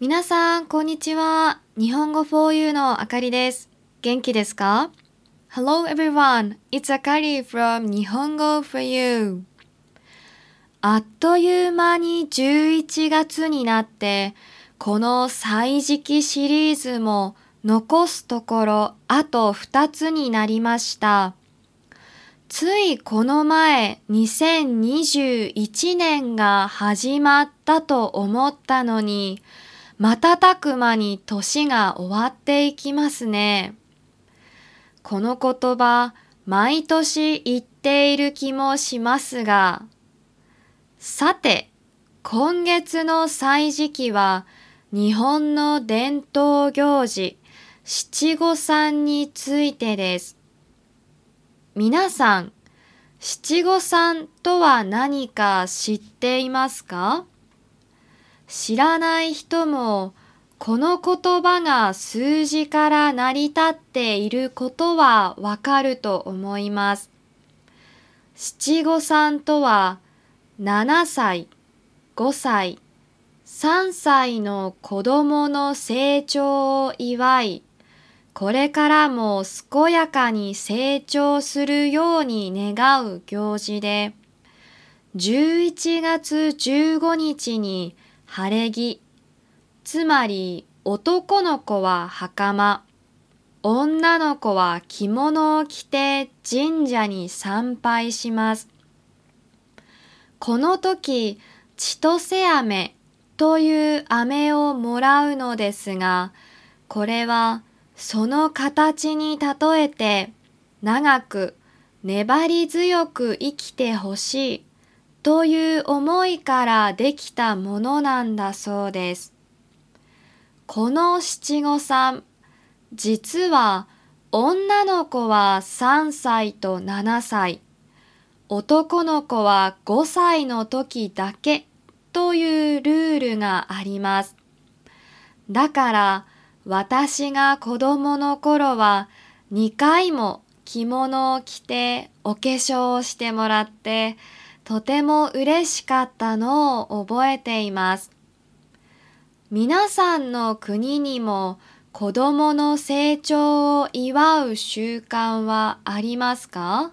皆さん、こんにちは。日本語 4U のあかりです。元気ですか ?Hello everyone, it's Akari from 日本語 4U。あっという間に11月になって、この歳時記シリーズも残すところあと2つになりました。ついこの前2021年が始まったと思ったのに、瞬く間に年が終わっていきますね。この言葉、毎年言っている気もしますが、さて、今月の歳時記は日本の伝統行事、七五三についてです。皆さん、七五三とは何か知っていますか知らない人もこの言葉が数字から成り立っていることはわかると思います。七五三とは7歳、5歳、3歳の子供の成長を祝い、これからも健やかに成長するように願う行事で、11月15日に晴れ着、つまり男の子は袴、女の子は着物を着て神社に参拝します。この時、千歳飴という飴をもらうのですが、これはその形に例えて長く粘り強く生きてほしい。という思いからできたものなんだそうです。この七五三、実は女の子は3歳と7歳、男の子は5歳の時だけというルールがあります。だから私が子供の頃は2回も着物を着てお化粧をしてもらってとても嬉しかったのを覚えています。皆さんの国にも子供の成長を祝う習慣はありますか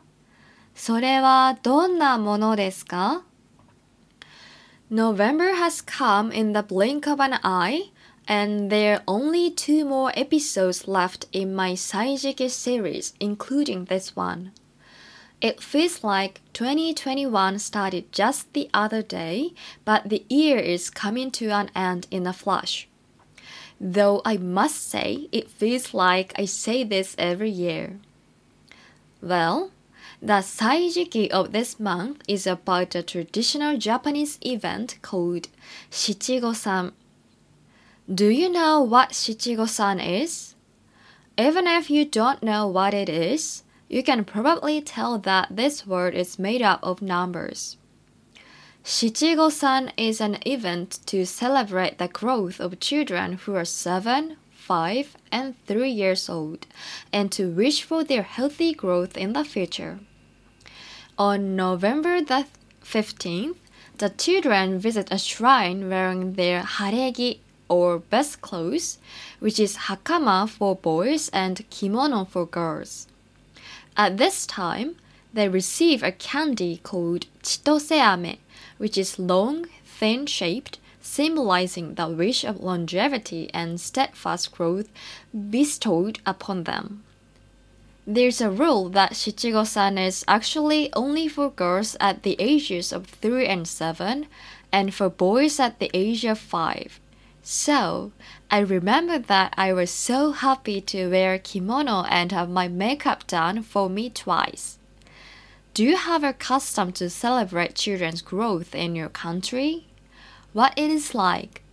それはどんなものですか November has come in the blink of an eye, and there are only two more episodes left in my Saijiki series, including this one. It feels like 2021 started just the other day, but the year is coming to an end in a flash. Though I must say, it feels like I say this every year. Well, the Saijiki of this month is about a traditional Japanese event called Shichigo-san. Do you know what Shichigo-san is? Even if you don't know what it is, you can probably tell that this word is made up of numbers. Shichigo-san is an event to celebrate the growth of children who are 7, 5, and 3 years old and to wish for their healthy growth in the future. On November the 15th, the children visit a shrine wearing their haregi or best clothes, which is hakama for boys and kimono for girls. At this time, they receive a candy called chitoseame, which is long, thin shaped, symbolizing the wish of longevity and steadfast growth bestowed upon them. There's a rule that Shichigo-san is actually only for girls at the ages of 3 and 7 and for boys at the age of 5. So, I remember that I was so happy to wear kimono and have my makeup done for me twice. Do you have a custom to celebrate children's growth in your country? What it is like?